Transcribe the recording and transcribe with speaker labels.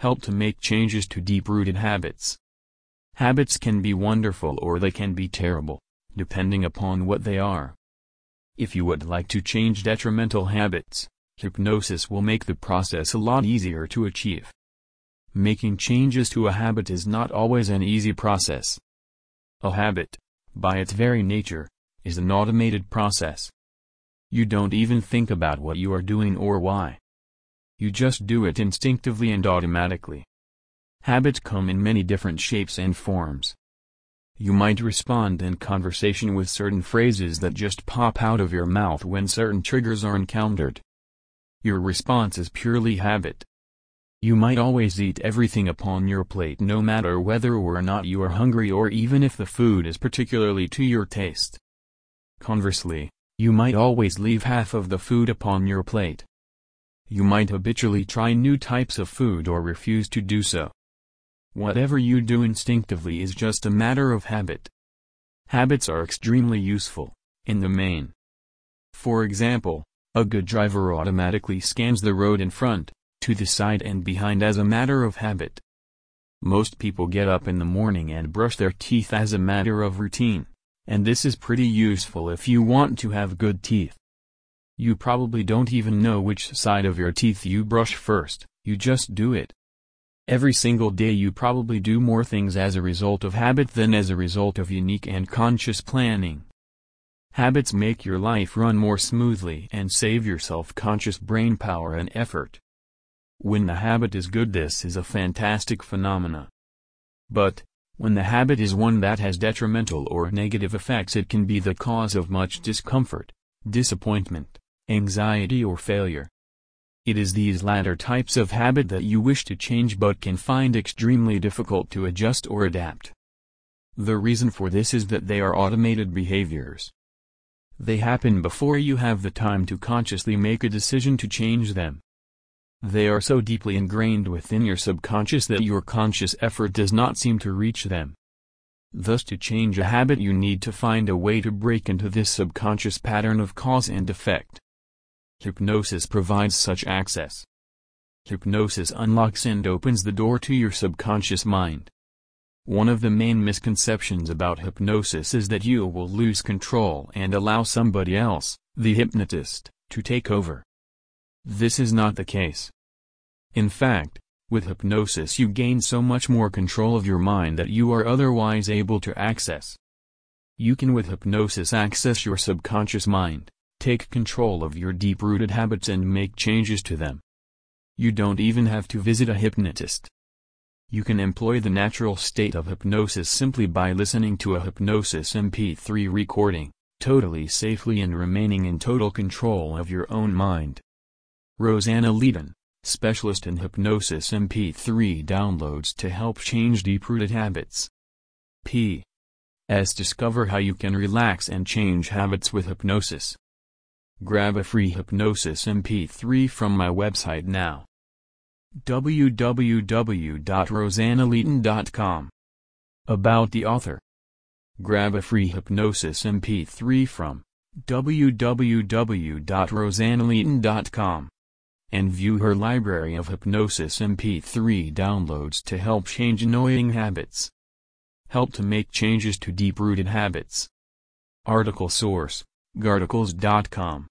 Speaker 1: Help to make changes to deep-rooted habits. Habits can be wonderful or they can be terrible, depending upon what they are. If you would like to change detrimental habits, hypnosis will make the process a lot easier to achieve. Making changes to a habit is not always an easy process. A habit, by its very nature, is an automated process. You don't even think about what you are doing or why. You just do it instinctively and automatically. Habits come in many different shapes and forms. You might respond in conversation with certain phrases that just pop out of your mouth when certain triggers are encountered. Your response is purely habit. You might always eat everything upon your plate no matter whether or not you are hungry or even if the food is particularly to your taste. Conversely, you might always leave half of the food upon your plate. You might habitually try new types of food or refuse to do so. Whatever you do instinctively is just a matter of habit. Habits are extremely useful, in the main. For example, a good driver automatically scans the road in front, to the side and behind as a matter of habit. Most people get up in the morning and brush their teeth as a matter of routine, and this is pretty useful if you want to have good teeth. You probably don't even know which side of your teeth you brush first, you just do it. Every single day you probably do more things as a result of habit than as a result of unique and conscious planning. Habits make your life run more smoothly and save your self-conscious brain power and effort. When the habit is good this is a fantastic phenomena. But, when the habit is one that has detrimental or negative effects it can be the cause of much discomfort, disappointment, anxiety or failure. It is these latter types of habit that you wish to change but can find extremely difficult to adjust or adapt. The reason for this is that they are automated behaviors. They happen before you have the time to consciously make a decision to change them. They are so deeply ingrained within your subconscious that your conscious effort does not seem to reach them. Thus to change a habit you need to find a way to break into this subconscious pattern of cause and effect. Hypnosis provides such access. Hypnosis unlocks and opens the door to your subconscious mind. One of the main misconceptions about hypnosis is that you will lose control and allow somebody else, the hypnotist, to take over. This is not the case. In fact, with hypnosis you gain so much more control of your mind that you are otherwise able to access. You can with hypnosis access your subconscious mind. Take control of your deep-rooted habits and make changes to them. You don't even have to visit a hypnotist. You can employ the natural state of hypnosis simply by listening to a hypnosis MP3 recording, totally safely and remaining in total control of your own mind. Roseanna Leaton, specialist in hypnosis MP3 downloads to help change deep-rooted habits. P. S. Discover how you can relax and change habits with hypnosis. Grab a free Hypnosis MP3 from my website now. www.roseannaleaton.com About the author. Grab a free Hypnosis MP3 from www.roseannaleaton.com and view her library of Hypnosis MP3 downloads to help change annoying habits. Help to make changes to deep-rooted habits. Article source, GoArticles.com